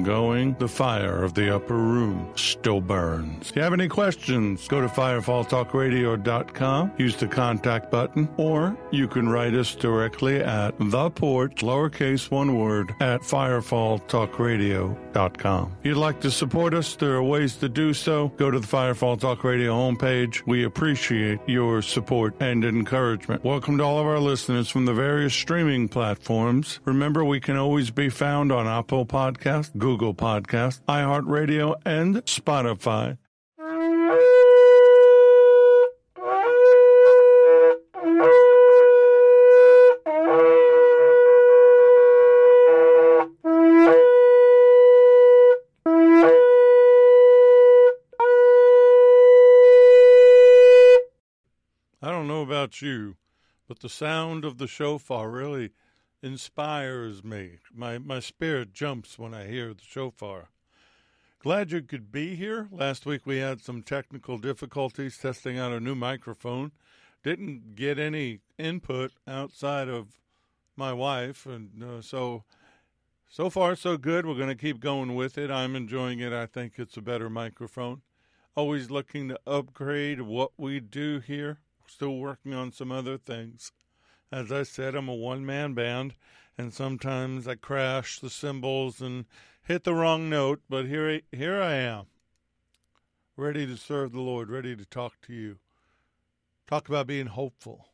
ongoing. The fire of the upper room still burns. If you have any questions, go to firefalltalkradio.com, use the contact button, or you can write us directly at the porch, lowercase one word, at firefalltalkradio.com. If you'd like to support us, there are ways to do so. Go to the Firefall Talk Radio homepage. We appreciate your support and encouragement. Welcome to all of our listeners from the various streaming platforms. Remember, we can always be found on Apple Podcast, Google Podcast, iHeartRadio, and Spotify. I don't know about you, but the sound of the shofar really inspires me. My my spirit jumps when I hear the shofar. Glad you could be here. Last week we had some technical difficulties testing out a new microphone. Didn't get any input outside of my wife, and uh, so so far so good. We're going to keep going with it. I'm enjoying it. I think it's a better microphone. Always looking to upgrade what we do here. Still working on some other things. As I said, I'm a one man band, and sometimes I crash the cymbals and hit the wrong note, but here, I- here I am, ready to serve the Lord, ready to talk to you. Talk about being hopeful.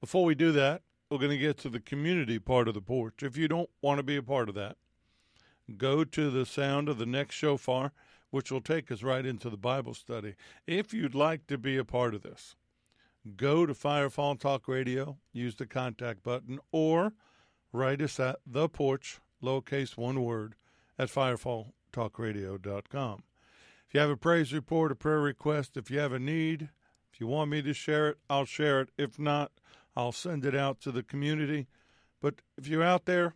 Before we do that, we're going to get to the community part of the porch. If you don't want to be a part of that, go to the sound of the next shofar, which will take us right into the Bible study. If you'd like to be a part of this, go to Firefall Talk Radio, use the contact button, or write us at the porch, lowercase one word, at firefalltalkradio.com. If you have a praise report, a prayer request, if you have a need, if you want me to share it, I'll share it. If not, I'll send it out to the community. But if you're out there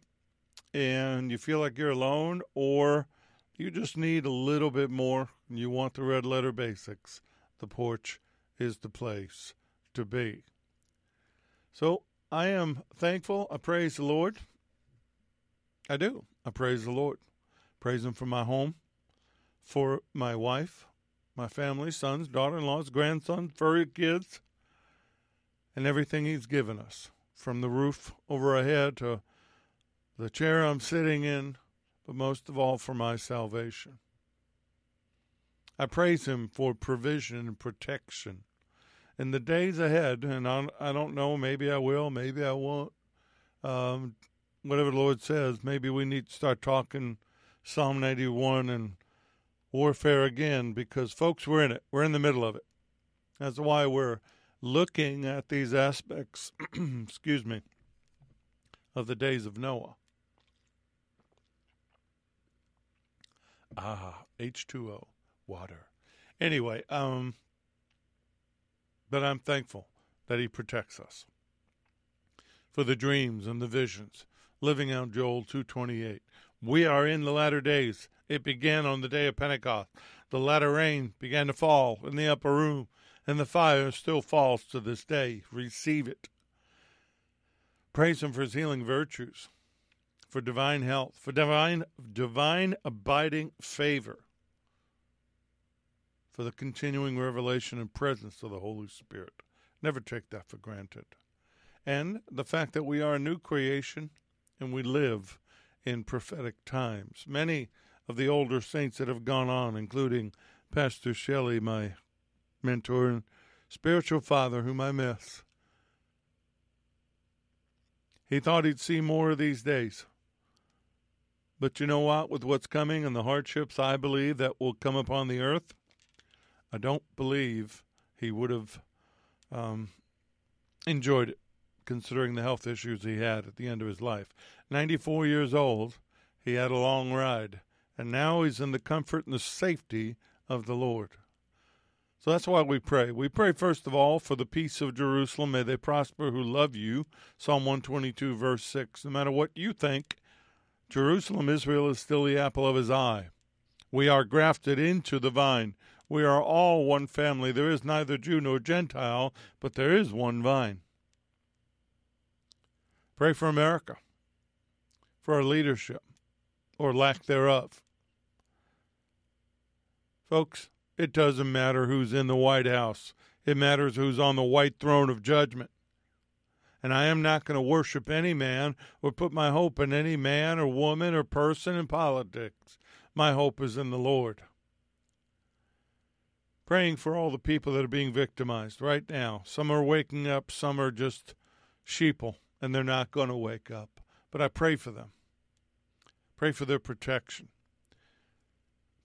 and you feel like you're alone or you just need a little bit more and you want the red letter basics, the porch is the place to be. So I am thankful. I praise the Lord. I do. I praise the Lord. Praise Him for my home, for my wife, my family, sons, daughter in laws, grandsons, furry kids, and everything He's given us from the roof over our head to the chair I'm sitting in, but most of all for my salvation. I praise Him for provision and protection in the days ahead, and I, I don't know, maybe I will, maybe I won't. Um, whatever the Lord says, maybe we need to start talking Psalm 91 and warfare again because, folks, we're in it. We're in the middle of it. That's why we're looking at these aspects, excuse me, of the days of Noah. Ah, H2O, water. Anyway, um, but I'm thankful that He protects us for the dreams and the visions. Living out Joel 2:28. We are in the latter days. It began on the day of Pentecost. The latter rain began to fall in the upper room, and the fire still falls to this day. Receive it. Praise Him for His healing virtues, for divine health, for divine divine abiding favor for the continuing revelation and presence of the Holy Spirit. Never take that for granted. And the fact that we are a new creation and we live in prophetic times. Many of the older saints that have gone on, including Pastor Shelley, my mentor and spiritual father, whom I miss, he thought he'd see more of these days. But you know what? With what's coming and the hardships I believe that will come upon the earth, I don't believe he would have um, enjoyed it, considering the health issues he had at the end of his life. 94 years old, He had a long ride, and now he's in the comfort and the safety of the Lord. So that's why we pray. We pray, first of all, for the peace of Jerusalem. May they prosper who love you. Psalm 122, verse 6. No matter what you think, Jerusalem, Israel, is still the apple of his eye. We are grafted into the vine. We are all one family. There is neither Jew nor Gentile, but there is one vine. Pray for America, for our leadership, or lack thereof. Folks, it doesn't matter who's in the White House. It matters who's on the white throne of judgment. And I am not going to worship any man or put my hope in any man or woman or person in politics. My hope is in the Lord. Praying for all the people that are being victimized right now. Some are waking up, some are just sheeple, and they're not going to wake up. But I pray for them. Pray for their protection.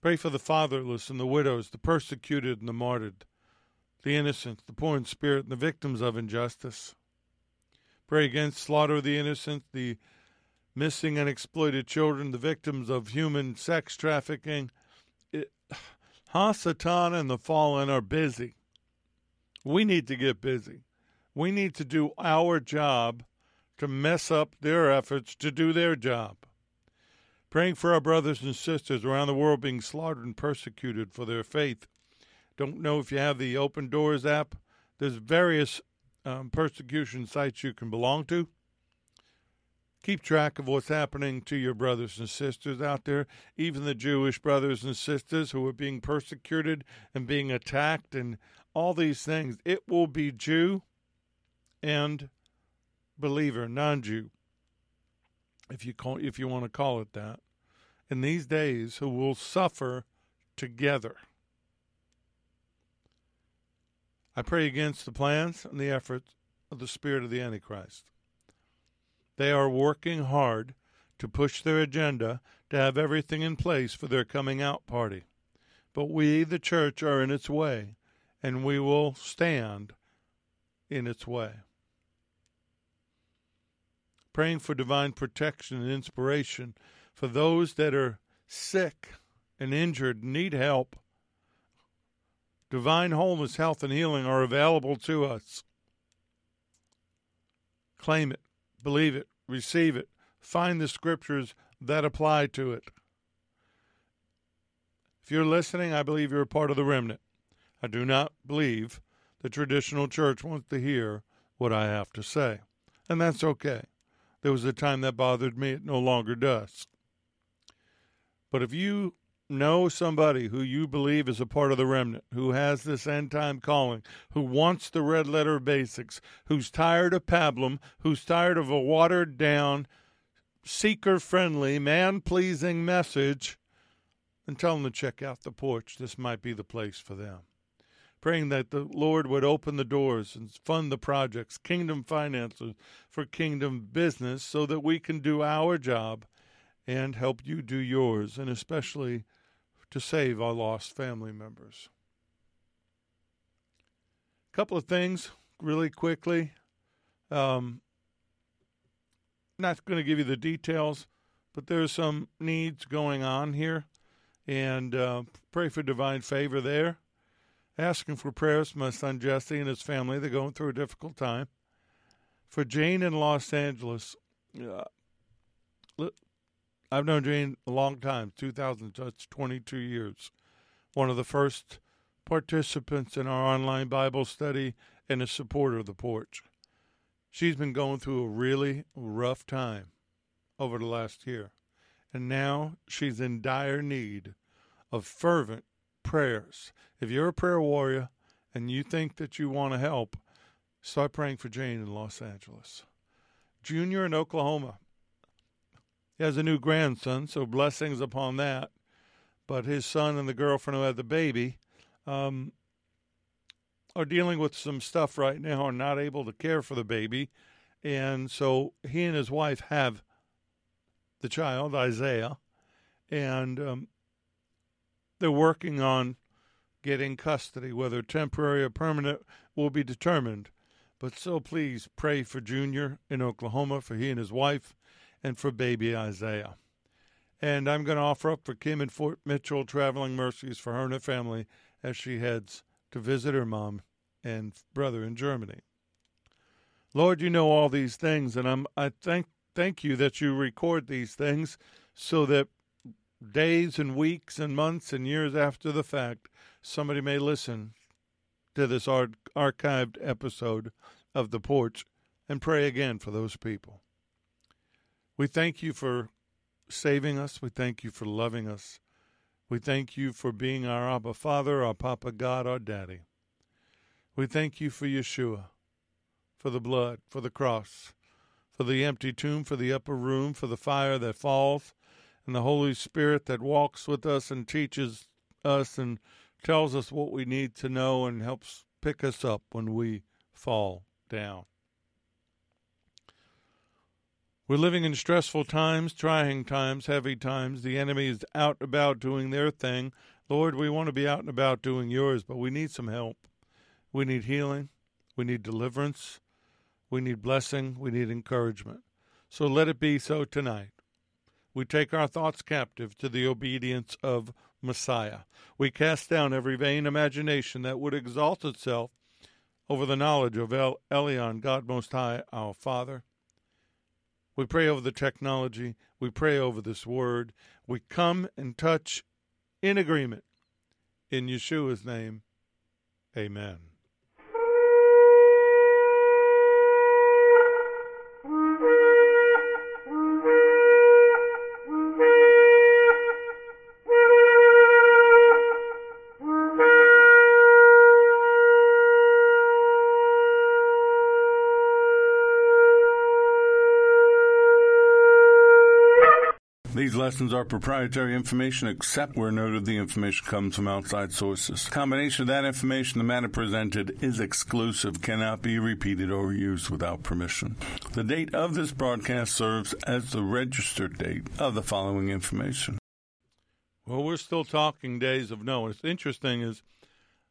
Pray for the fatherless and the widows, the persecuted and the martyred, the innocent, the poor in spirit, and the victims of injustice. Pray against slaughter of the innocent, the missing and exploited children, the victims of human sex trafficking. Hasatan and the fallen are busy. We need to get busy. We need to do our job to mess up their efforts to do their job praying for our brothers and sisters around the world being slaughtered and persecuted for their faith. Don't know if you have the Open Doors app. There's various um, persecution sites you can belong to. Keep track of what's happening to your brothers and sisters out there, even the Jewish brothers and sisters who are being persecuted and being attacked, and all these things. It will be Jew and believer, non Jew if you call if you want to call it that, in these days who will suffer together. I pray against the plans and the efforts of the spirit of the Antichrist. They are working hard to push their agenda to have everything in place for their coming out party. But we, the church, are in its way, and we will stand in its way praying for divine protection and inspiration for those that are sick and injured, need help. Divine wholeness, health, and healing are available to us. Claim it, believe it, receive it, find the scriptures that apply to it. If you're listening, I believe you're a part of the remnant. I do not believe the traditional church wants to hear what I have to say, and that's okay. There was a time that bothered me, it no longer does. But if you know somebody who you believe is a part of the remnant, who has this end time calling, who wants the red letter basics, who's tired of pablum, who's tired of a watered down, seeker friendly, man pleasing message, then tell them to check out the porch. This might be the place for them praying that the Lord would open the doors and fund the projects, kingdom finances for kingdom business, so that we can do our job and help you do yours, and especially to save our lost family members. A couple of things really quickly. Um, not going to give you the details, but there's some needs going on here, and uh, pray for divine favor there asking for prayers for my son Jesse and his family. They're going through a difficult time. For Jane in Los Angeles, uh, I've known Jane a long time 2000, that's 22 years. One of the first participants in our online Bible study and a supporter of the porch. She's been going through a really rough time over the last year. And now she's in dire need of fervent prayers. If you're a prayer warrior and you think that you want to help, start praying for Jane in Los Angeles. Junior in Oklahoma. He has a new grandson, so blessings upon that. But his son and the girlfriend who had the baby um, are dealing with some stuff right now, are not able to care for the baby. And so he and his wife have the child, Isaiah. And um, they're working on getting custody, whether temporary or permanent will be determined. But so please pray for Junior in Oklahoma, for he and his wife, and for baby Isaiah. And I'm going to offer up for Kim in Fort Mitchell traveling mercies for her and her family as she heads to visit her mom and brother in Germany. Lord, you know all these things, and I'm I thank thank you that you record these things so that days and weeks and months and years after the fact, somebody may listen to this ar- archived episode of The Porch and pray again for those people. We thank you for saving us. We thank you for loving us. We thank you for being our Abba Father, our Papa God, our Daddy. We thank you for Yeshua, for the blood, for the cross, for the empty tomb, for the upper room, for the fire that falls, and the Holy Spirit that walks with us and teaches us and tells us what we need to know and helps pick us up when we fall down. We're living in stressful times, trying times, heavy times. The enemy is out about doing their thing. Lord, we want to be out and about doing yours, but we need some help. We need healing. We need deliverance. We need blessing. We need encouragement. So let it be so tonight. We take our thoughts captive to the obedience of Messiah. We cast down every vain imagination that would exalt itself over the knowledge of El Elyon, God Most High, our Father. We pray over the technology. We pray over this word. We come and touch in agreement. In Yeshua's name, amen. Lessons are proprietary information except where noted the information comes from outside sources. Combination of that information the matter presented is exclusive, cannot be repeated or used without permission. The date of this broadcast serves as the registered date of the following information. Well, we're still talking days of Noah. What's interesting is,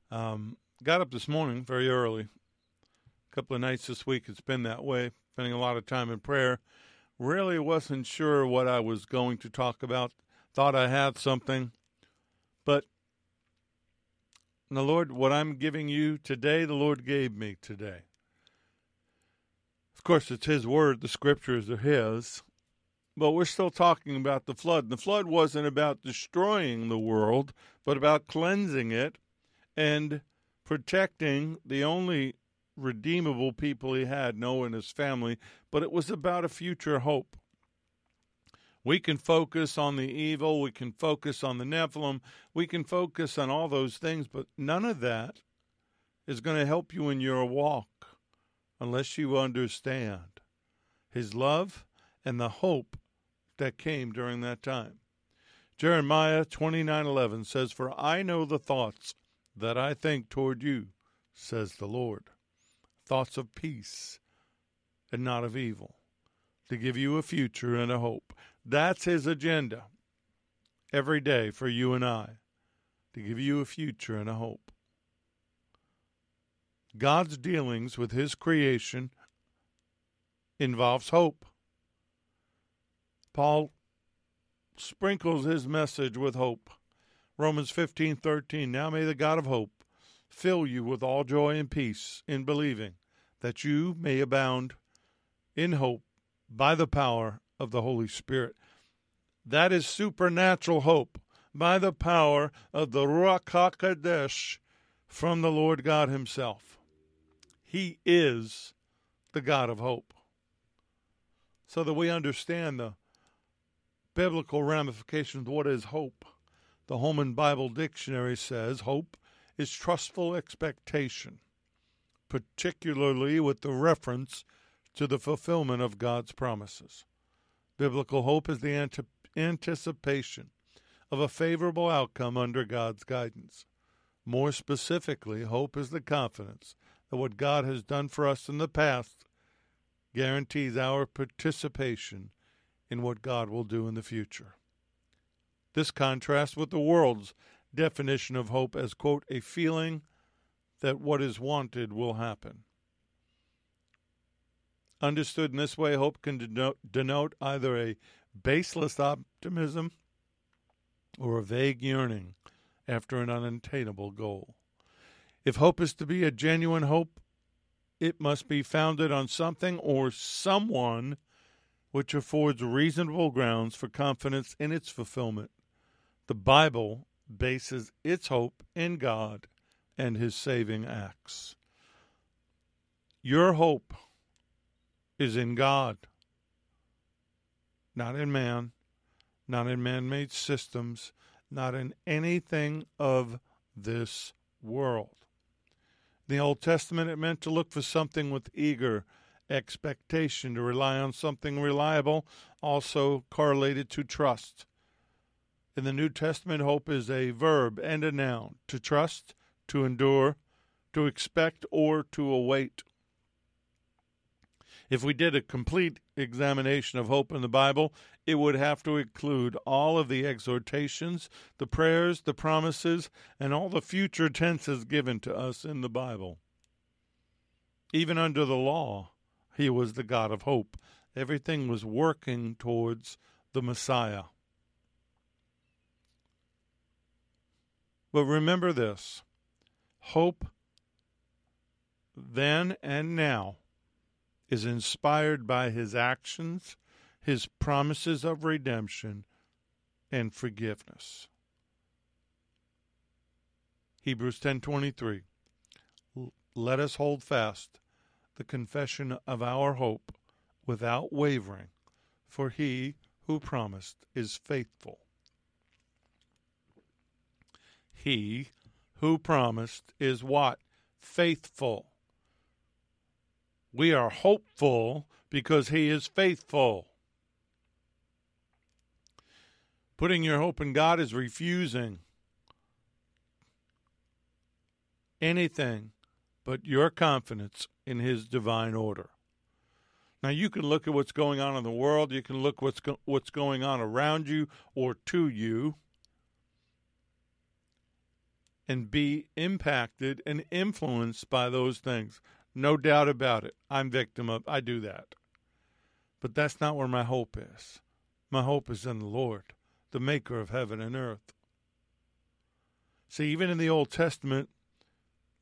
um, got up this morning very early. A couple of nights this week, it's been that way, spending a lot of time in prayer really wasn't sure what I was going to talk about. Thought I had something, but the Lord, what I'm giving you today, the Lord gave me today. Of course, it's His word, the scriptures are His, but we're still talking about the flood. And The flood wasn't about destroying the world, but about cleansing it and protecting the only redeemable people he had, Noah and his family, but it was about a future hope. We can focus on the evil, we can focus on the Nephilim, we can focus on all those things, but none of that is going to help you in your walk unless you understand his love and the hope that came during that time. Jeremiah 29:11 says, "For I know the thoughts that I think toward you," says the Lord thoughts of peace and not of evil, to give you a future and a hope. That's his agenda every day for you and I, to give you a future and a hope. God's dealings with his creation involves hope. Paul sprinkles his message with hope. Romans 15:13 Now may the God of hope fill you with all joy and peace in believing, that you may abound in hope by the power of the Holy Spirit. That is supernatural hope by the power of the Ruach HaKodesh from the Lord God Himself. He is the God of hope. So that we understand the biblical ramifications of what is hope. The Holman Bible Dictionary says hope is trustful expectation, particularly with the reference to the fulfillment of God's promises. Biblical hope is the ante- anticipation of a favorable outcome under God's guidance. More specifically, hope is the confidence that what God has done for us in the past guarantees our participation in what God will do in the future. This contrasts with the world's definition of hope as, quote, a feeling that what is wanted will happen. Understood in this way, hope can denote, denote either a baseless optimism, or a vague yearning after an unattainable goal. If hope is to be a genuine hope, it must be founded on something or someone which affords reasonable grounds for confidence in its fulfillment. The Bible bases its hope in God and his saving acts. Your hope is in God, not in man, not in man made systems, not in anything of this world. In the Old Testament, it meant to look for something with eager expectation, to rely on something reliable, also correlated to trust. In the New Testament, hope is a verb and a noun to trust, to endure, to expect, or to await. If we did a complete examination of hope in the Bible, it would have to include all of the exhortations, the prayers, the promises, and all the future tenses given to us in the Bible. Even under the law, he was the God of hope. Everything was working towards the Messiah. But remember this hope then and now is inspired by his actions, his promises of redemption, and forgiveness. Hebrews 10:23 Let us hold fast the confession of our hope without wavering, for he who promised is faithful. He who promised is what? Faithful. We are hopeful because he is faithful. Putting your hope in God is refusing anything but your confidence in his divine order. Now you can look at what's going on in the world, you can look what's go- what's going on around you or to you and be impacted and influenced by those things. No doubt about it. I'm victim of I do that. But that's not where my hope is. My hope is in the Lord, the maker of heaven and earth. See, even in the Old Testament,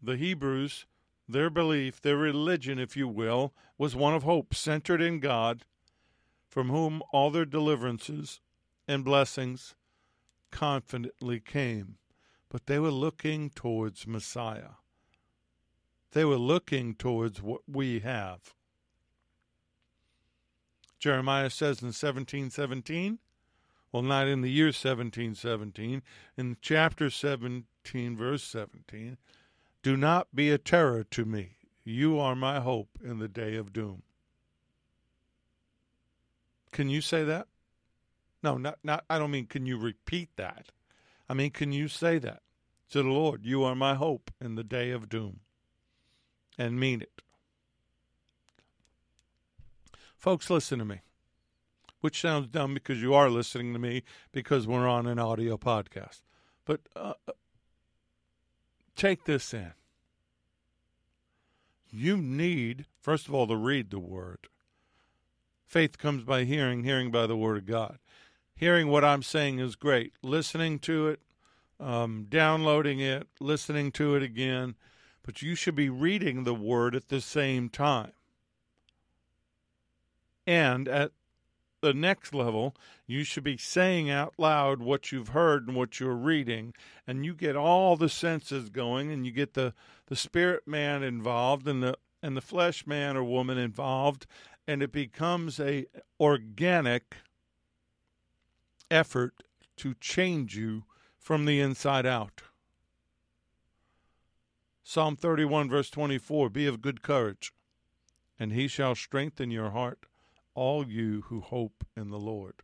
the Hebrews, their belief, their religion, if you will, was one of hope, centered in God, from whom all their deliverances and blessings confidently came. But they were looking towards Messiah. They were looking towards what we have. Jeremiah says in 1717, well, not in the year 1717, in chapter 17, verse 17, do not be a terror to me. You are my hope in the day of doom. Can you say that? No, not, not I don't mean can you repeat that. I mean, can you say that to the Lord? You are my hope in the day of doom and mean it. Folks, listen to me, which sounds dumb because you are listening to me because we're on an audio podcast. But uh, take this in. You need, first of all, to read the Word. Faith comes by hearing, hearing by the Word of God. Hearing what I'm saying is great. Listening to it, um, downloading it, listening to it again, but you should be reading the word at the same time. And at the next level, you should be saying out loud what you've heard and what you're reading, and you get all the senses going, and you get the, the spirit man involved and the and the flesh man or woman involved, and it becomes a organic effort to change you from the inside out. Psalm 31, verse 24 Be of good courage, and he shall strengthen your heart, all you who hope in the Lord.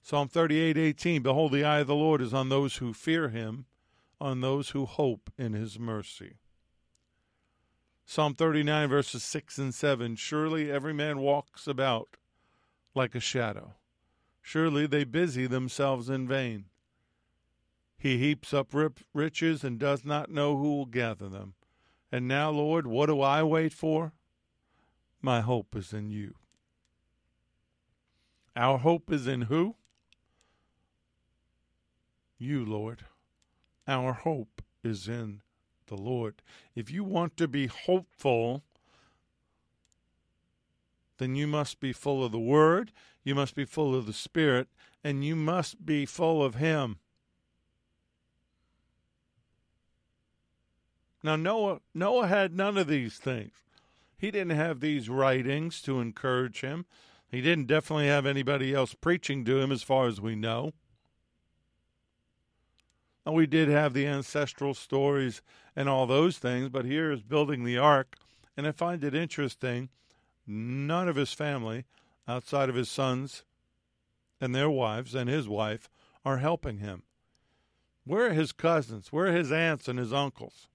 Psalm 38, 18 Behold, the eye of the Lord is on those who fear him, on those who hope in his mercy. Psalm 39, verses 6 and 7 Surely every man walks about like a shadow. Surely they busy themselves in vain. He heaps up riches and does not know who will gather them. And now, Lord, what do I wait for? My hope is in you. Our hope is in who? You, Lord. Our hope is in the Lord. If you want to be hopeful, then you must be full of the Word, you must be full of the Spirit, and you must be full of Him. Now Noah Noah had none of these things. He didn't have these writings to encourage him. He didn't definitely have anybody else preaching to him as far as we know. Now, we did have the ancestral stories and all those things, but here is building the ark, and I find it interesting. None of his family, outside of his sons and their wives and his wife, are helping him. Where are his cousins? Where are his aunts and his uncles?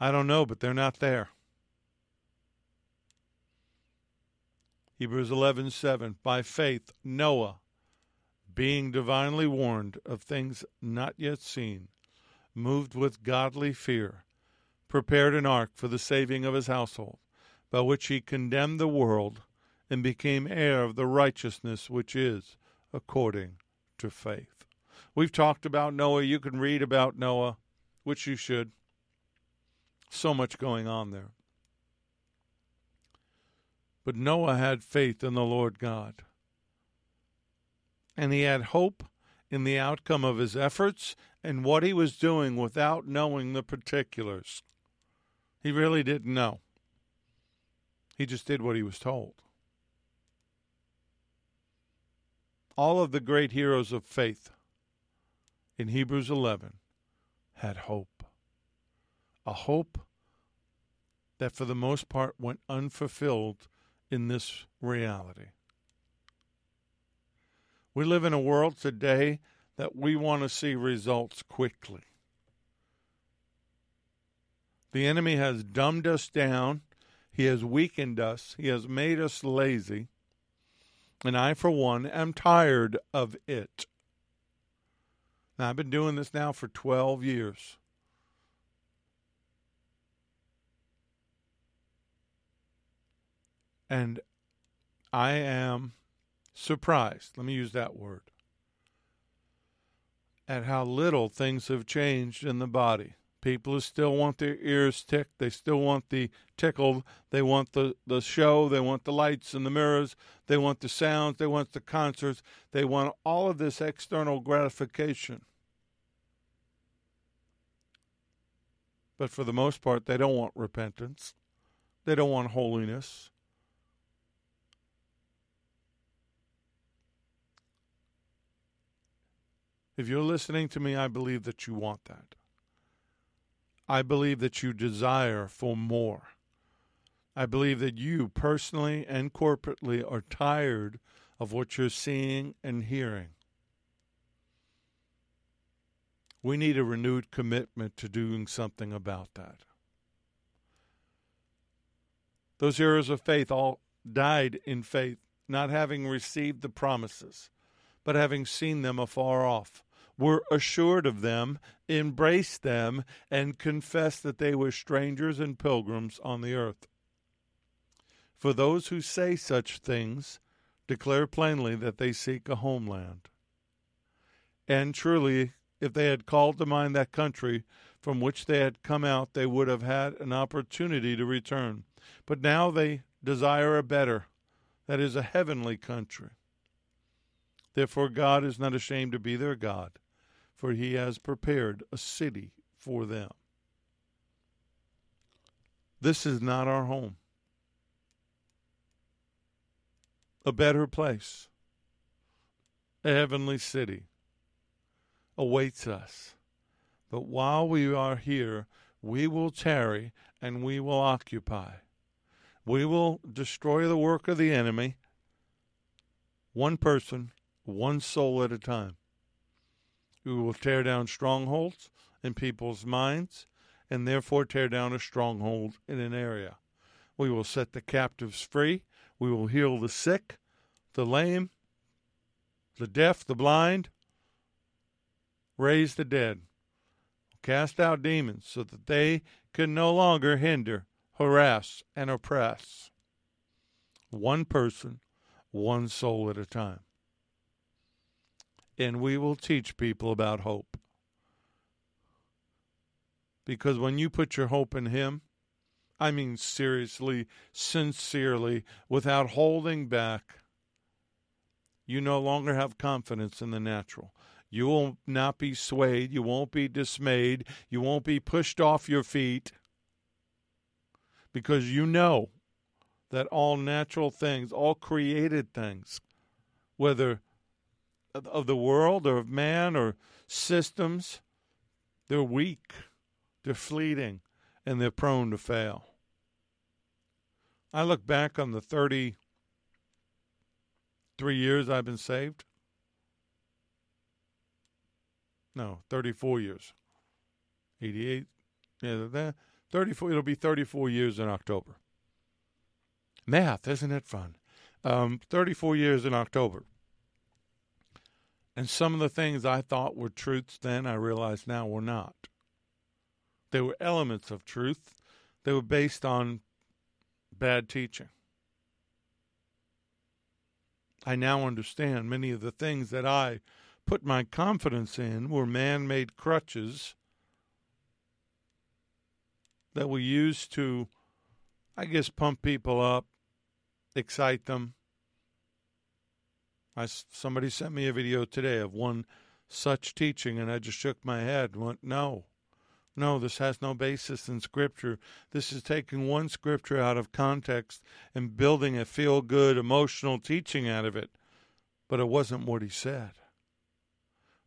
I don't know, but they're not there. Hebrews 11:7 By faith Noah being divinely warned of things not yet seen moved with godly fear prepared an ark for the saving of his household by which he condemned the world and became heir of the righteousness which is according to faith. We've talked about Noah. You can read about Noah, which you should. So much going on there. But Noah had faith in the Lord God. And he had hope in the outcome of his efforts and what he was doing without knowing the particulars. He really didn't know. He just did what he was told. All of the great heroes of faith in Hebrews 11 had hope a hope that for the most part went unfulfilled in this reality. We live in a world today that we want to see results quickly. The enemy has dumbed us down. He has weakened us. He has made us lazy. And I, for one, am tired of it. Now, I've been doing this now for 12 years. And I am surprised, let me use that word, at how little things have changed in the body. People still want their ears ticked. They still want the tickled. They want the, the show. They want the lights and the mirrors. They want the sounds. They want the concerts. They want all of this external gratification. But for the most part, they don't want repentance. They don't want holiness. If you're listening to me, I believe that you want that. I believe that you desire for more. I believe that you personally and corporately are tired of what you're seeing and hearing. We need a renewed commitment to doing something about that. Those heroes of faith all died in faith, not having received the promises, but having seen them afar off were assured of them, embraced them, and confessed that they were strangers and pilgrims on the earth. For those who say such things declare plainly that they seek a homeland. And truly, if they had called to mind that country from which they had come out, they would have had an opportunity to return. But now they desire a better, that is, a heavenly country. Therefore, God is not ashamed to be their God for he has prepared a city for them. This is not our home. A better place, a heavenly city awaits us. But while we are here, we will tarry and we will occupy. We will destroy the work of the enemy, one person, one soul at a time. We will tear down strongholds in people's minds and therefore tear down a stronghold in an area. We will set the captives free. We will heal the sick, the lame, the deaf, the blind, raise the dead, cast out demons so that they can no longer hinder, harass, and oppress. one person, one soul at a time. And we will teach people about hope. Because when you put your hope in Him, I mean seriously, sincerely, without holding back, you no longer have confidence in the natural. You will not be swayed. You won't be dismayed. You won't be pushed off your feet because you know that all natural things, all created things, whether of the world or of man or systems, they're weak, they're fleeting, and they're prone to fail. I look back on the 33 years I've been saved. No, 34 years. 88. Yeah, 34. It'll be 34 years in October. Math, isn't it fun? Um, 34 years in October. And some of the things I thought were truths then, I realize now were not. They were elements of truth. They were based on bad teaching. I now understand many of the things that I put my confidence in were man made crutches that we used to, I guess, pump people up, excite them. I, somebody sent me a video today of one such teaching, and I just shook my head and went, No, no, this has no basis in Scripture. This is taking one Scripture out of context and building a feel good emotional teaching out of it. But it wasn't what he said.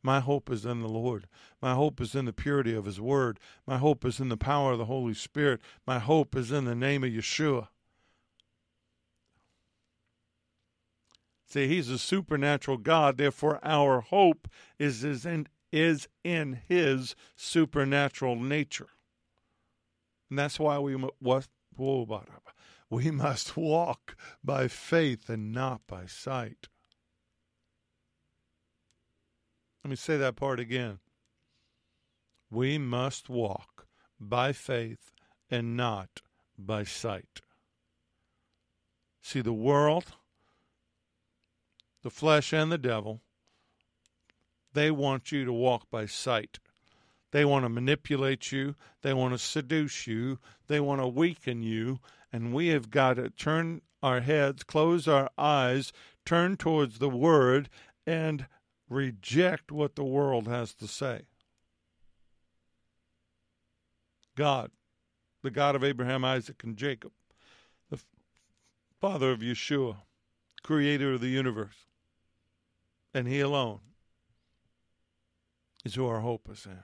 My hope is in the Lord. My hope is in the purity of His Word. My hope is in the power of the Holy Spirit. My hope is in the name of Yeshua. See, He's a supernatural God. Therefore, our hope is, is in is in his supernatural nature. And that's why we must, we must walk by faith and not by sight. Let me say that part again. We must walk by faith and not by sight. See, the world, the flesh, and the devil they want you to walk by sight. They want to manipulate you. They want to seduce you. They want to weaken you. And we have got to turn our heads, close our eyes, turn towards the Word, and reject what the world has to say. God, the God of Abraham, Isaac, and Jacob, the Father of Yeshua, creator of the universe, and He alone is who our hope is in.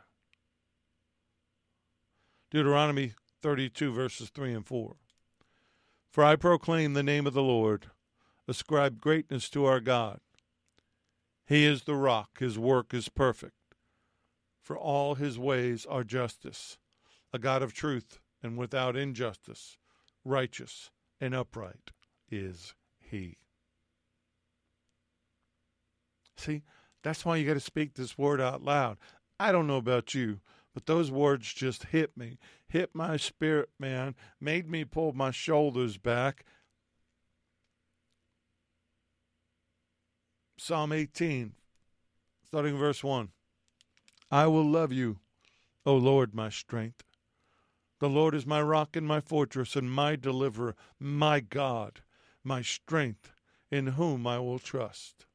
Deuteronomy 32, verses 3 and 4. For I proclaim the name of the Lord, ascribe greatness to our God. He is the rock, his work is perfect. For all his ways are justice, a God of truth and without injustice, righteous and upright is he. See, that's why you got to speak this word out loud. I don't know about you, but those words just hit me, hit my spirit, man, made me pull my shoulders back. Psalm 18, starting verse 1. I will love you, O Lord, my strength. The Lord is my rock and my fortress and my deliverer, my God, my strength, in whom I will trust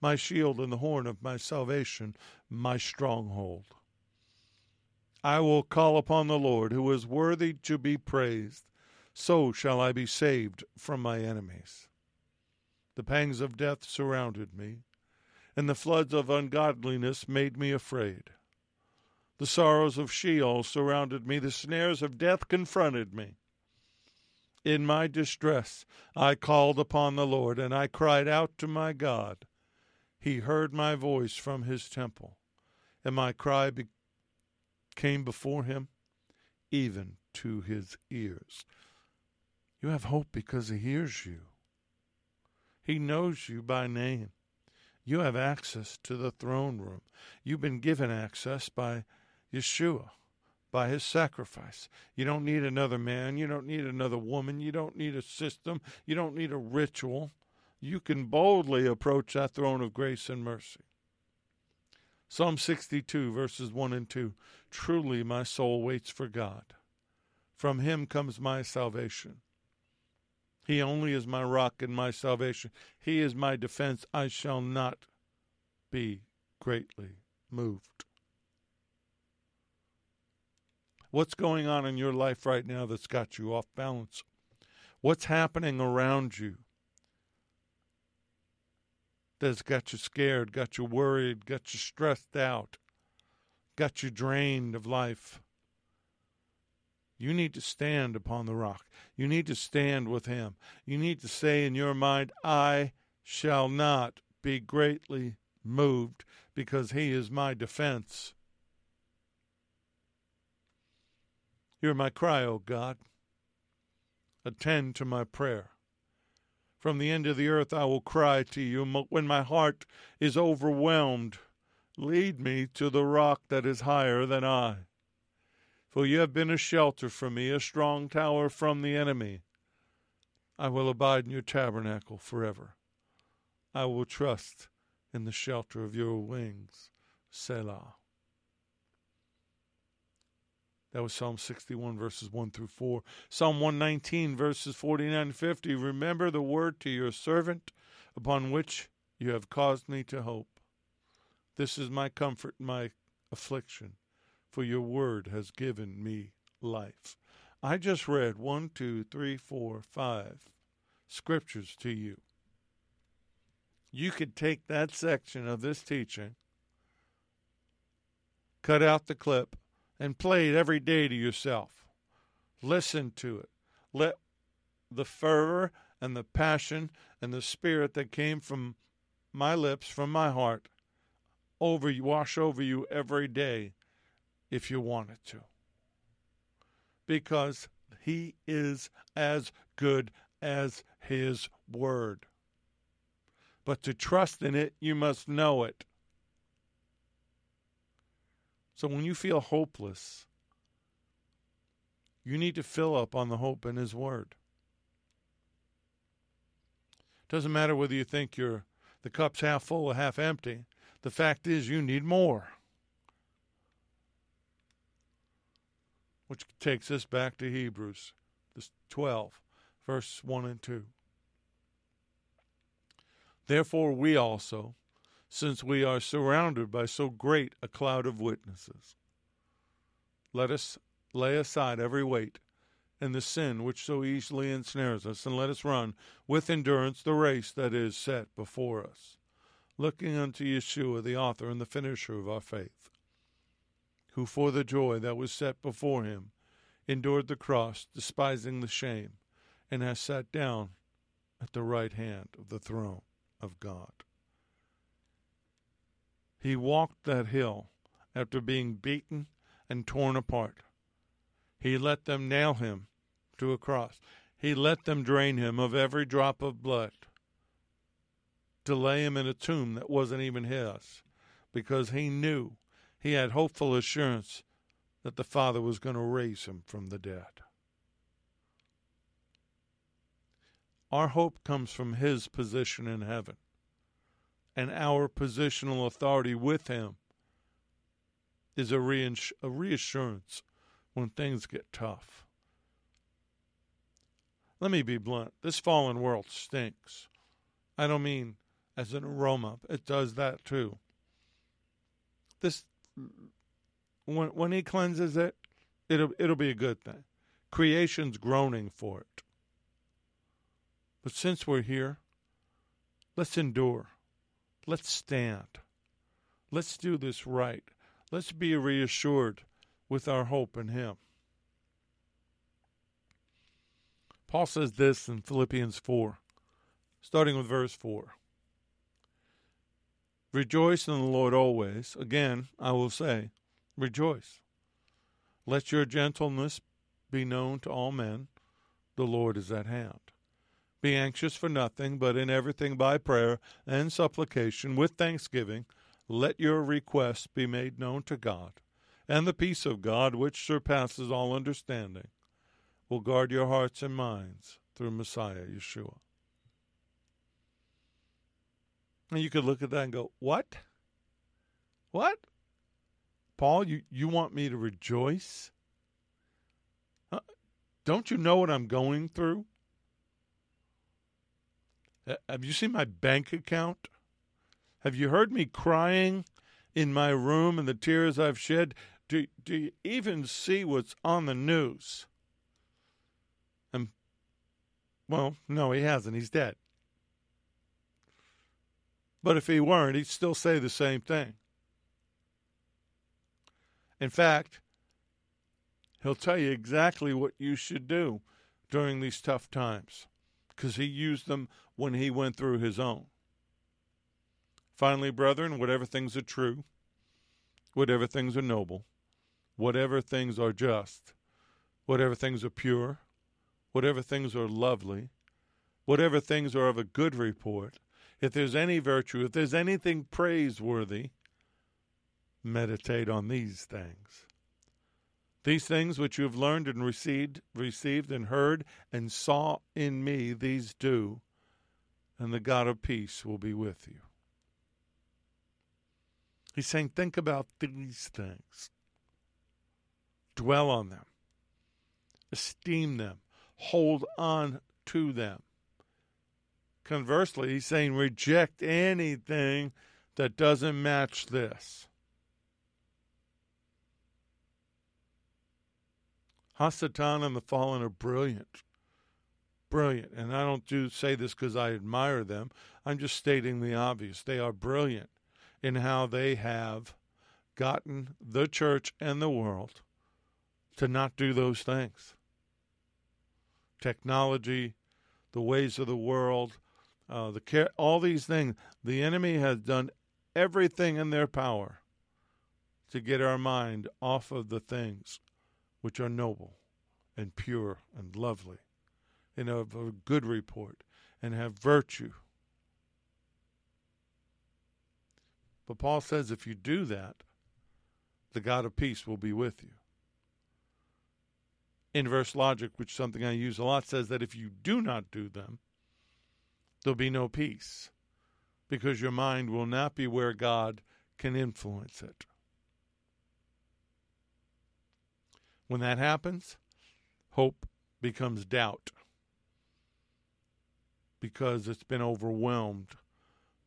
my shield and the horn of my salvation, my stronghold. I will call upon the Lord, who is worthy to be praised. So shall I be saved from my enemies. The pangs of death surrounded me, and the floods of ungodliness made me afraid. The sorrows of Sheol surrounded me, the snares of death confronted me. In my distress I called upon the Lord, and I cried out to my God. He heard my voice from his temple, and my cry be- came before him, even to his ears. You have hope because he hears you. He knows you by name. You have access to the throne room. You've been given access by Yeshua, by his sacrifice. You don't need another man. You don't need another woman. You don't need a system. You don't need a ritual. You can boldly approach that throne of grace and mercy. Psalm 62, verses 1 and 2 Truly my soul waits for God. From him comes my salvation. He only is my rock and my salvation. He is my defense. I shall not be greatly moved. What's going on in your life right now that's got you off balance? What's happening around you that's got you scared, got you worried, got you stressed out, got you drained of life? You need to stand upon the rock. You need to stand with him. You need to say in your mind, I shall not be greatly moved because he is my defense. Hear my cry, O God. Attend to my prayer. From the end of the earth I will cry to you when my heart is overwhelmed. Lead me to the rock that is higher than I. For you have been a shelter for me, a strong tower from the enemy. I will abide in your tabernacle forever. I will trust in the shelter of your wings. Selah. That was Psalm 61, verses 1 through 4. Psalm 119, verses 49 and 50. Remember the word to your servant upon which you have caused me to hope. This is my comfort, my affliction, for your word has given me life. I just read one, two, three, four, five scriptures to you. You could take that section of this teaching, cut out the clip, and play it every day to yourself. Listen to it. Let the fervor and the passion and the spirit that came from my lips, from my heart, over you, wash over you every day if you want it to. Because he is as good as his word. But to trust in it, you must know it. So when you feel hopeless, you need to fill up on the hope in His Word. Doesn't matter whether you think your the cup's half full or half empty. The fact is, you need more. Which takes us back to Hebrews 12, verse 1 and 2. Therefore, we also since we are surrounded by so great a cloud of witnesses. Let us lay aside every weight and the sin which so easily ensnares us, and let us run with endurance the race that is set before us, looking unto Yeshua, the author and the finisher of our faith, who for the joy that was set before him endured the cross, despising the shame, and has sat down at the right hand of the throne of God. He walked that hill after being beaten and torn apart. He let them nail him to a cross. He let them drain him of every drop of blood to lay him in a tomb that wasn't even his because he knew he had hopeful assurance that the Father was going to raise him from the dead. Our hope comes from his position in heaven and our positional authority with Him is a, reins- a reassurance when things get tough. Let me be blunt. This fallen world stinks. I don't mean as an aroma. It does that too. This when when he cleanses it, it'll it'll be a good thing. Creation's groaning for it. But since we're here, let's endure. Let's stand. Let's do this right. Let's be reassured with our hope in Him. Paul says this in Philippians 4, starting with verse 4. Rejoice in the Lord always. Again, I will say, rejoice. Let your gentleness be known to all men. The Lord is at hand. Be anxious for nothing, but in everything by prayer and supplication with thanksgiving, let your requests be made known to God. And the peace of God, which surpasses all understanding, will guard your hearts and minds through Messiah Yeshua. And you could look at that and go, What? What? Paul, you, you want me to rejoice? Uh, don't you know what I'm going through? Uh, have you seen my bank account? Have you heard me crying in my room and the tears I've shed? Do, do you even see what's on the news? And, well, no, he hasn't. He's dead. But if he weren't, he'd still say the same thing. In fact, he'll tell you exactly what you should do during these tough times because he used them when he went through his own. Finally, brethren, whatever things are true, whatever things are noble, whatever things are just, whatever things are pure, whatever things are lovely, whatever things are of a good report, if there's any virtue, if there's anything praiseworthy, meditate on these things. These things which you have learned and received, received and heard and saw in me, these do, and the God of peace will be with you. He's saying, think about these things, dwell on them, esteem them, hold on to them. Conversely, he's saying, reject anything that doesn't match this. Hasatan and the Fallen are brilliant. Brilliant. And I don't do say this because I admire them. I'm just stating the obvious. They are brilliant in how they have gotten the church and the world to not do those things. Technology, the ways of the world, uh, the care, all these things. The enemy has done everything in their power to get our mind off of the things which are noble and pure and lovely, and of a good report, and have virtue. But Paul says if you do that, the God of peace will be with you. Inverse logic, which is something I use a lot, says that if you do not do them, there'll be no peace because your mind will not be where God can influence it. When that happens, hope becomes doubt because it's been overwhelmed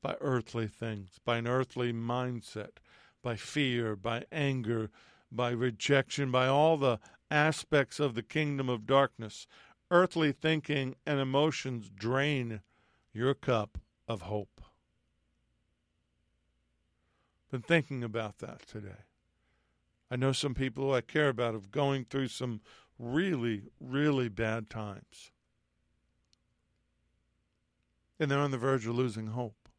by earthly things, by an earthly mindset, by fear, by anger, by rejection, by all the aspects of the kingdom of darkness. Earthly thinking and emotions drain your cup of hope. Been thinking about that today. I know some people who I care about have going through some really, really bad times. And they're on the verge of losing hope.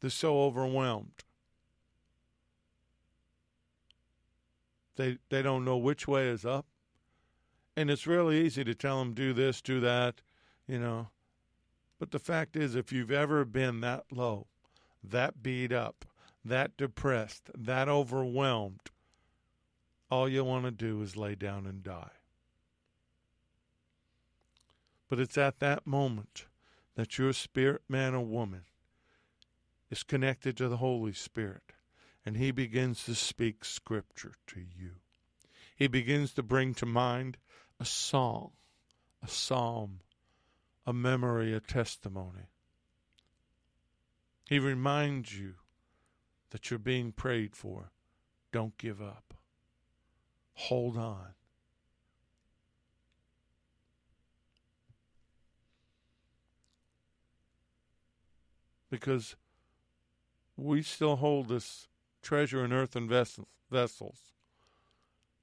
They're so overwhelmed. They they don't know which way is up. And it's really easy to tell them do this, do that, you know. But the fact is if you've ever been that low, that beat up, that depressed, that overwhelmed, all you want to do is lay down and die. But it's at that moment that your spirit man or woman is connected to the Holy Spirit and he begins to speak scripture to you. He begins to bring to mind a song, a psalm, a memory, a testimony. He reminds you that you're being prayed for, don't give up. Hold on. Because we still hold this treasure in earthen vessels,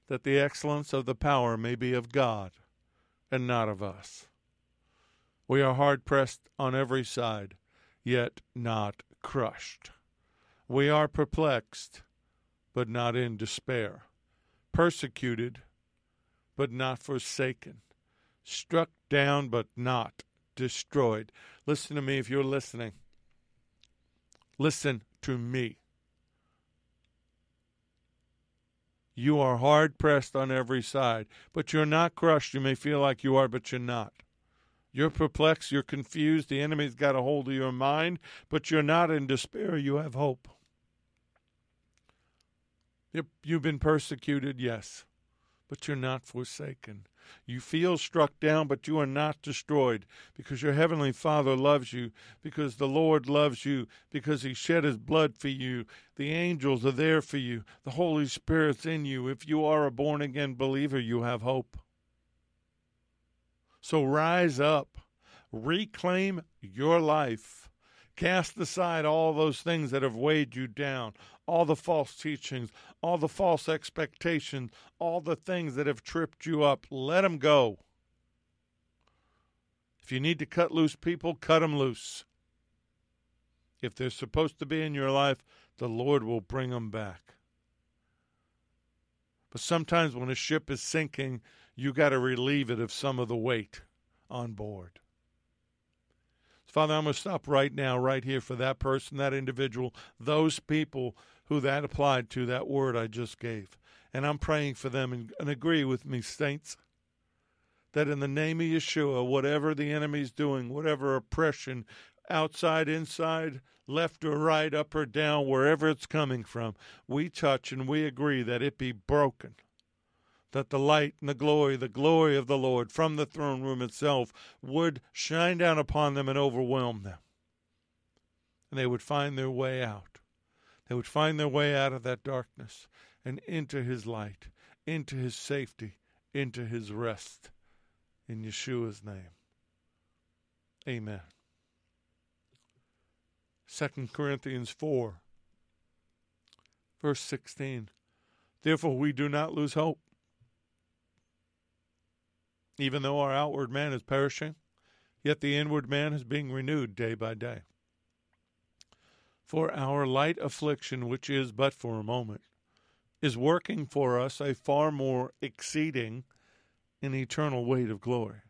that the excellence of the power may be of God and not of us. We are hard pressed on every side, yet not crushed. We are perplexed, but not in despair, persecuted, but not forsaken, struck down, but not destroyed. Listen to me if you're listening. Listen to me. You are hard pressed on every side, but you're not crushed. You may feel like you are, but you're not. You're perplexed, you're confused, the enemy's got a hold of your mind, but you're not in despair. You have hope. You've been persecuted, yes, but you're not forsaken. You feel struck down, but you are not destroyed because your Heavenly Father loves you, because the Lord loves you, because He shed His blood for you. The angels are there for you, the Holy Spirit's in you. If you are a born again believer, you have hope. So rise up, reclaim your life. Cast aside all those things that have weighed you down, all the false teachings, all the false expectations, all the things that have tripped you up. Let them go. If you need to cut loose people, cut them loose. If they're supposed to be in your life, the Lord will bring them back. But sometimes when a ship is sinking, you got to relieve it of some of the weight on board. Father, I'm going to stop right now, right here for that person, that individual, those people who that applied to, that word I just gave. And I'm praying for them and, and agree with me, saints, that in the name of Yeshua, whatever the enemy's doing, whatever oppression, outside, inside, left or right, up or down, wherever it's coming from, we touch and we agree that it be broken. That the light and the glory, the glory of the Lord from the throne room itself would shine down upon them and overwhelm them. And they would find their way out. They would find their way out of that darkness and into His light, into His safety, into His rest. In Yeshua's name. Amen. 2 Corinthians 4, verse 16. Therefore, we do not lose hope. Even though our outward man is perishing, yet the inward man is being renewed day by day. For our light affliction, which is but for a moment, is working for us a far more exceeding and eternal weight of glory.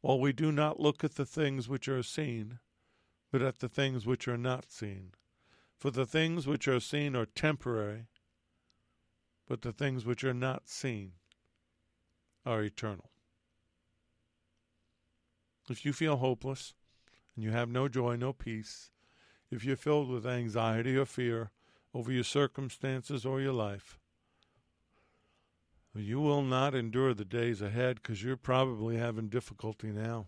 While we do not look at the things which are seen, but at the things which are not seen. For the things which are seen are temporary, but the things which are not seen are eternal. If you feel hopeless and you have no joy, no peace, if you're filled with anxiety or fear over your circumstances or your life, you will not endure the days ahead because you're probably having difficulty now.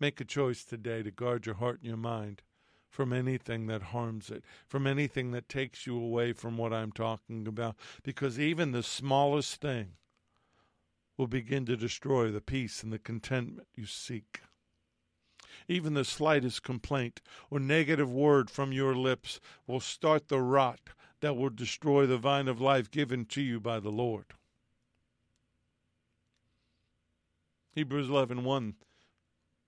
Make a choice today to guard your heart and your mind from anything that harms it, from anything that takes you away from what I'm talking about, because even the smallest thing will begin to destroy the peace and the contentment you seek. Even the slightest complaint or negative word from your lips will start the rot that will destroy the vine of life given to you by the Lord. Hebrews 11 1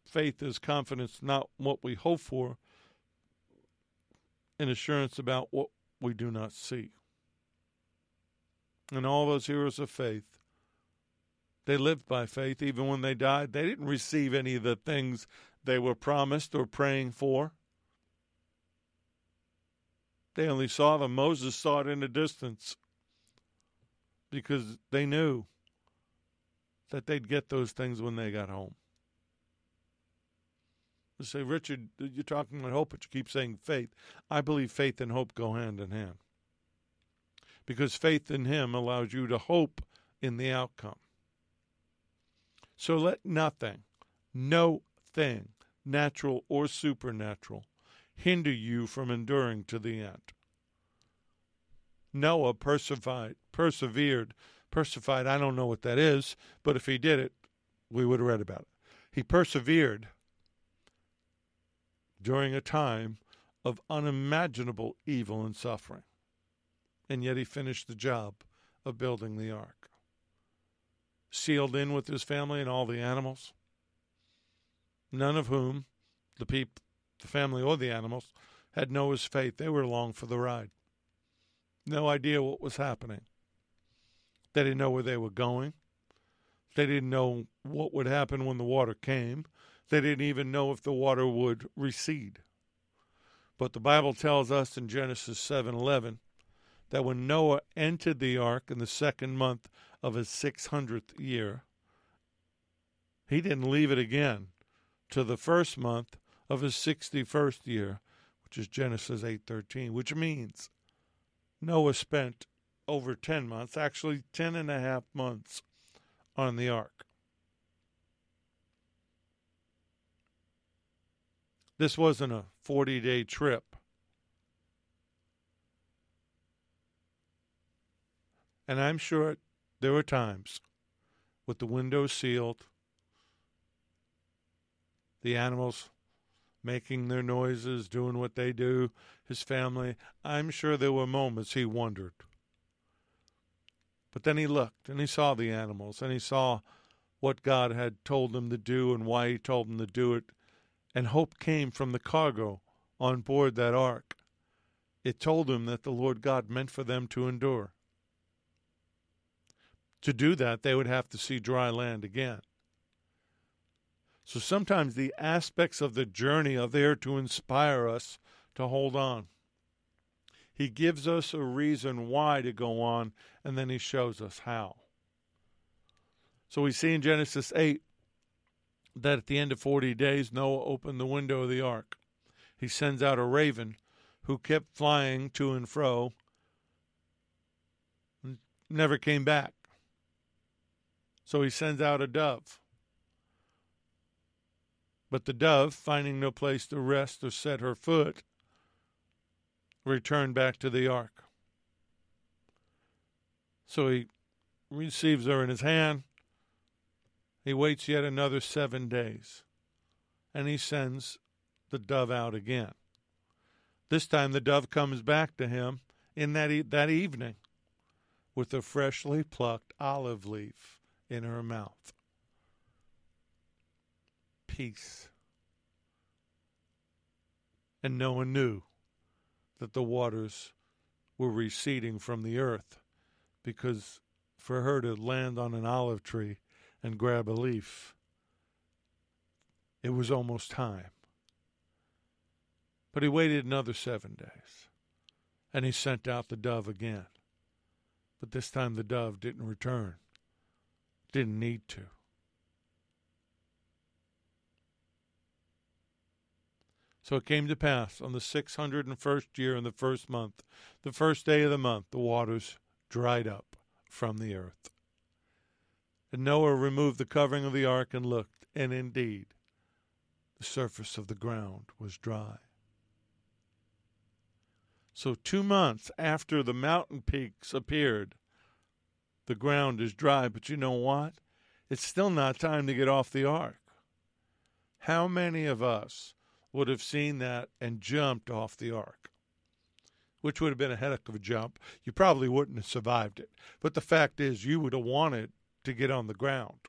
Faith is confidence, not what we hope for, and assurance about what we do not see. And all those heroes of faith, they lived by faith even when they died. They didn't receive any of the things they were promised or praying for. They only saw them. Moses saw it in the distance because they knew that they'd get those things when they got home. You say, Richard, you're talking about hope, but you keep saying faith. I believe faith and hope go hand in hand. Because faith in Him allows you to hope in the outcome. So let nothing, no thing, natural or supernatural, hinder you from enduring to the end. Noah persevered, persevered, persevered. I don't know what that is, but if he did it, we would have read about it. He persevered during a time of unimaginable evil and suffering. And yet he finished the job of building the ark. Sealed in with his family and all the animals, none of whom, the peop, the family or the animals, had Noah's faith. They were along for the ride. No idea what was happening. They didn't know where they were going. They didn't know what would happen when the water came. They didn't even know if the water would recede. But the Bible tells us in Genesis 7:11 that when Noah entered the ark in the second month of his 600th year, he didn't leave it again to the first month of his 61st year, which is Genesis 8:13, which means Noah spent over 10 months, actually 10 and a half months on the ark. This wasn't a 40 day trip. And I'm sure there were times with the windows sealed, the animals making their noises, doing what they do, his family. I'm sure there were moments he wondered. But then he looked and he saw the animals and he saw what God had told him to do and why he told him to do it. And hope came from the cargo on board that ark. It told him that the Lord God meant for them to endure. To do that, they would have to see dry land again. So sometimes the aspects of the journey are there to inspire us to hold on. He gives us a reason why to go on, and then he shows us how. So we see in Genesis 8 that at the end of 40 days, Noah opened the window of the ark. He sends out a raven who kept flying to and fro, and never came back. So he sends out a dove. But the dove, finding no place to rest or set her foot, returned back to the ark. So he receives her in his hand. He waits yet another seven days, and he sends the dove out again. This time the dove comes back to him in that, e- that evening with a freshly plucked olive leaf in her mouth. Peace. And no one knew that the waters were receding from the earth because for her to land on an olive tree and grab a leaf, it was almost time. But he waited another seven days and he sent out the dove again. But this time the dove didn't return, didn't need to. So it came to pass on the six hundred and first year in the first month, the first day of the month, the waters dried up from the earth. And Noah removed the covering of the ark and looked, and indeed the surface of the ground was dry. So, two months after the mountain peaks appeared, the ground is dry. But you know what? It's still not time to get off the ark. How many of us would have seen that and jumped off the ark, which would have been a heck of a jump. You probably wouldn't have survived it. But the fact is, you would have wanted to get on the ground.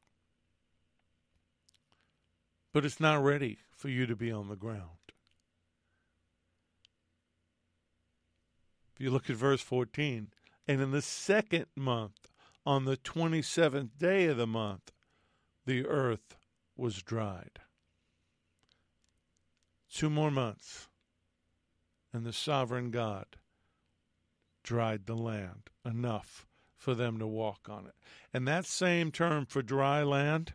But it's not ready for you to be on the ground. If you look at verse 14, and in the second month, on the 27th day of the month, the earth was dried. Two more months, and the sovereign God dried the land enough for them to walk on it. And that same term for dry land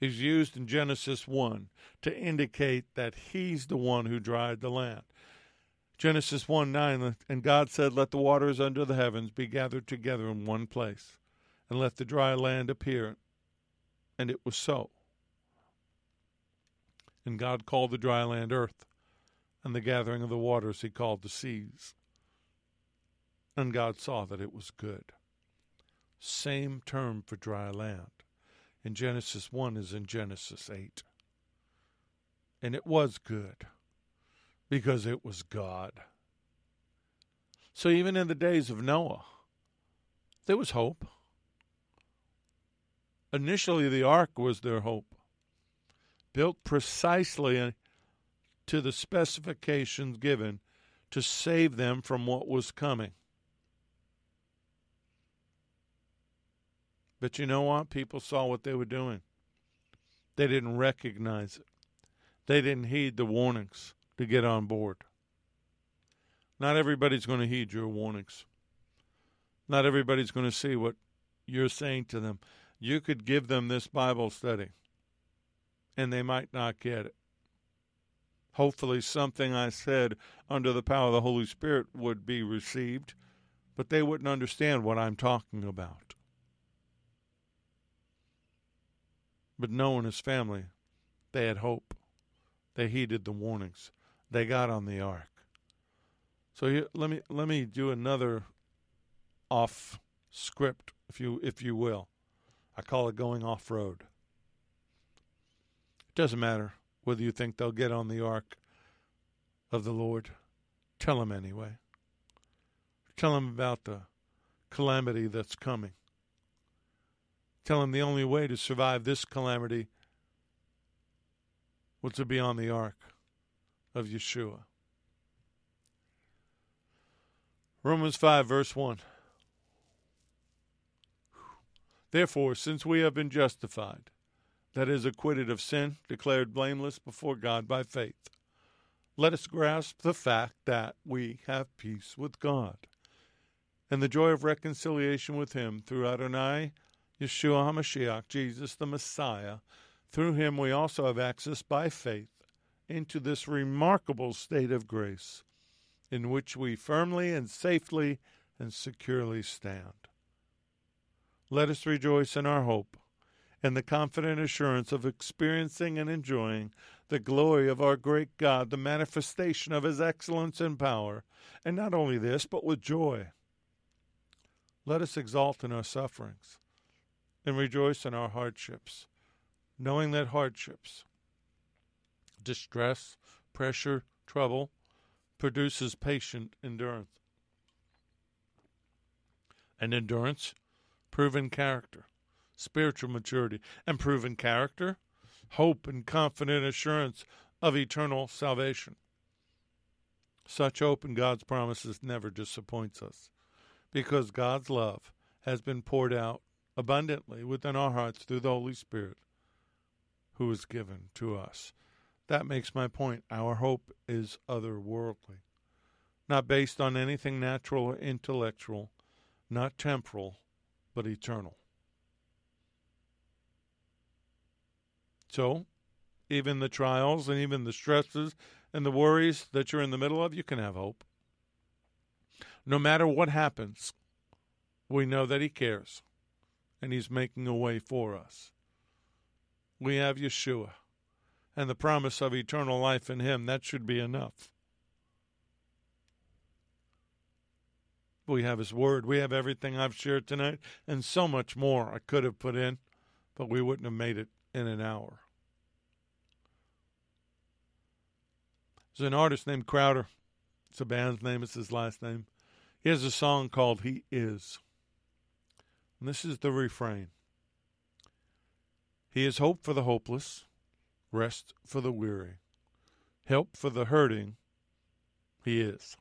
is used in Genesis 1 to indicate that he's the one who dried the land. Genesis 1 9, and God said, Let the waters under the heavens be gathered together in one place, and let the dry land appear. And it was so. And God called the dry land earth, and the gathering of the waters he called the seas. And God saw that it was good. Same term for dry land in Genesis 1 as in Genesis 8. And it was good because it was God. So even in the days of Noah, there was hope. Initially, the ark was their hope built precisely to the specifications given to save them from what was coming. But you know what? People saw what they were doing. They didn't recognize it. They didn't heed the warnings to get on board. Not everybody's going to heed your warnings. Not everybody's going to see what you're saying to them. You could give them this Bible study, and they might not get it. Hopefully, something I said under the power of the Holy Spirit would be received, but they wouldn't understand what I'm talking about. But Noah and his family, they had hope. They heeded the warnings. They got on the ark. So here, let me let me do another off script, if you if you will. I call it going off road. It doesn't matter whether you think they'll get on the ark of the Lord. Tell them anyway. Tell them about the calamity that's coming. Tell them the only way to survive this calamity was to be on the ark of Yeshua. Romans 5, verse 1. Therefore, since we have been justified, that is, acquitted of sin, declared blameless before God by faith, let us grasp the fact that we have peace with God and the joy of reconciliation with Him through Adonai Yeshua HaMashiach, Jesus the Messiah. Through Him we also have access by faith into this remarkable state of grace in which we firmly and safely and securely stand. Let us rejoice in our hope and the confident assurance of experiencing and enjoying the glory of our great God, the manifestation of His excellence and power. And not only this, but with joy. Let us exult in our sufferings and rejoice in our hardships, knowing that hardships, distress, pressure, trouble, produces patient endurance. And endurance, proven character spiritual maturity, and proven character, hope and confident assurance of eternal salvation. Such hope in God's promises never disappoints us because God's love has been poured out abundantly within our hearts through the Holy Spirit who is given to us. That makes my point. Our hope is otherworldly, not based on anything natural or intellectual, not temporal, but eternal. So, even the trials and even the stresses and the worries that you're in the middle of, you can have hope. No matter what happens, we know that He cares and He's making a way for us. We have Yeshua and the promise of eternal life in Him. That should be enough. We have His Word. We have everything I've shared tonight and so much more I could have put in, but we wouldn't have made it in an hour. There's an artist named Crowder. It's a band's name, it's his last name. He has a song called He Is. And this is the refrain He is hope for the hopeless, rest for the weary, help for the hurting. He is.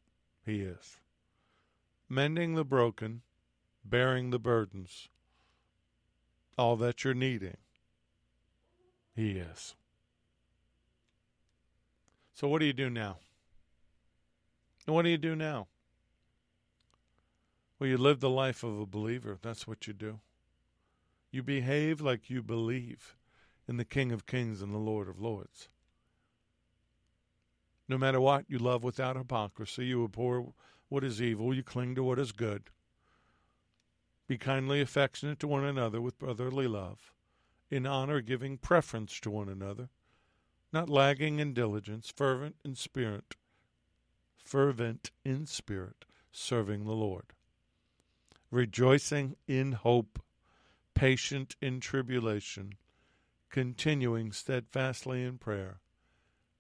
He is. Mending the broken, bearing the burdens, all that you're needing. He is. So, what do you do now? And what do you do now? Well, you live the life of a believer. That's what you do. You behave like you believe in the King of Kings and the Lord of Lords. No matter what, you love without hypocrisy. You abhor what is evil. You cling to what is good. Be kindly affectionate to one another with brotherly love, in honor giving preference to one another not lagging in diligence, fervent in spirit, fervent in spirit, serving the Lord, rejoicing in hope, patient in tribulation, continuing steadfastly in prayer,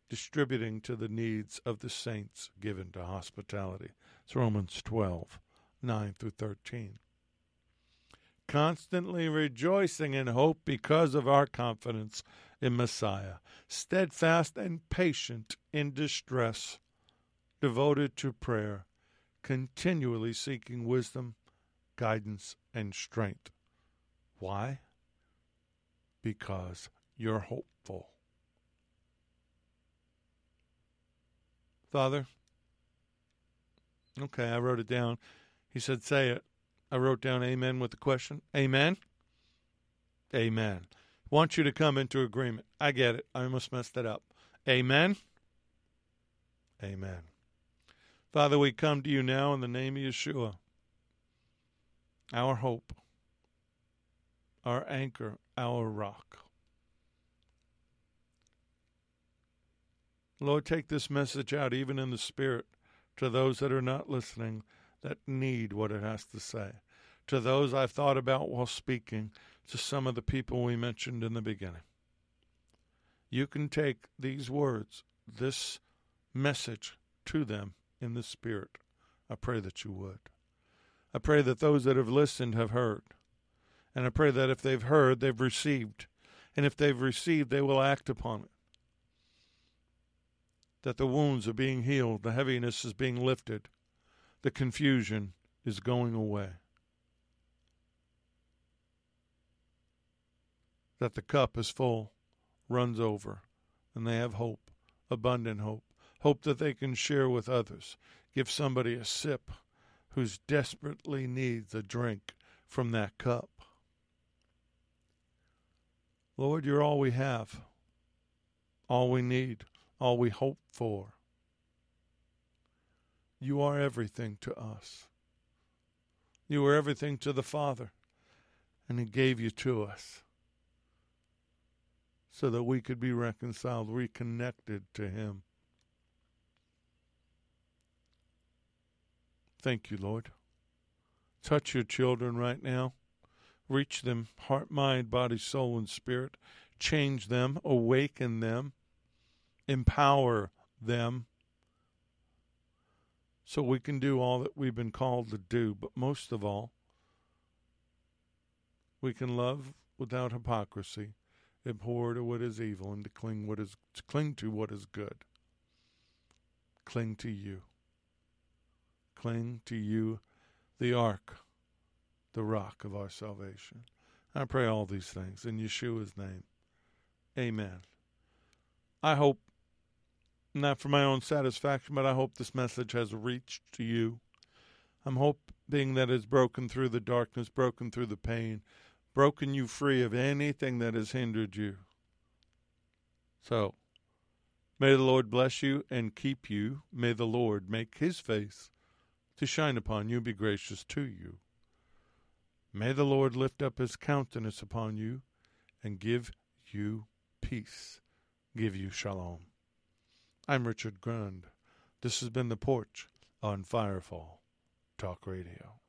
distributing to the needs of the saints given to hospitality. It's Romans 12, 9 through 13 constantly rejoicing in hope because of our confidence in Messiah, steadfast and patient in distress, devoted to prayer, continually seeking wisdom, guidance, and strength. Why? Because you're hopeful. Father, Okay, I wrote it down. He said, Say it. I wrote down amen with the question. Amen? Amen. Want you to come into agreement. I get it. I almost messed it up. Amen? Amen. Father, we come to you now in the name of Yeshua, our hope, our anchor, our rock. Lord, take this message out, even in the spirit, to those that are not listening, that need what it has to say. To those I've thought about while speaking, to some of the people we mentioned in the beginning. You can take these words, this message, to them in the Spirit. I pray that you would. I pray that those that have listened have heard. And I pray that if they've heard, they've received. And if they've received, they will act upon it. That the wounds are being healed, the heaviness is being lifted, the confusion is going away. That the cup is full, runs over, and they have hope, abundant hope hope that they can share with others. Give somebody a sip who's desperately needs a drink from that cup. Lord, you're all we have, all we need, all we hope for. You are everything to us. You were everything to the Father, and He gave you to us so that we could be reconciled, reconnected to Him. Thank you, Lord. Touch your children right now. Reach them, heart, mind, body, soul, and spirit. Change them, awaken them, empower them so we can do all that we've been called to do. But most of all, we can love without hypocrisy, abhor to what is evil, and to cling what is to cling to what is good. Cling to you cling to you, the ark, the rock of our salvation. I pray all these things in Yeshua's name. Amen. I hope, not for my own satisfaction, but I hope this message has reached to you. I'm hoping that it's broken through the darkness, broken through the pain, broken you free of anything that has hindered you. So, may the Lord bless you and keep you. May the Lord make his face to shine upon you, be gracious to you. May the Lord lift up his countenance upon you and give you peace, give you shalom. I'm Richard Grund. This has been The Porch on Firefall Talk Radio.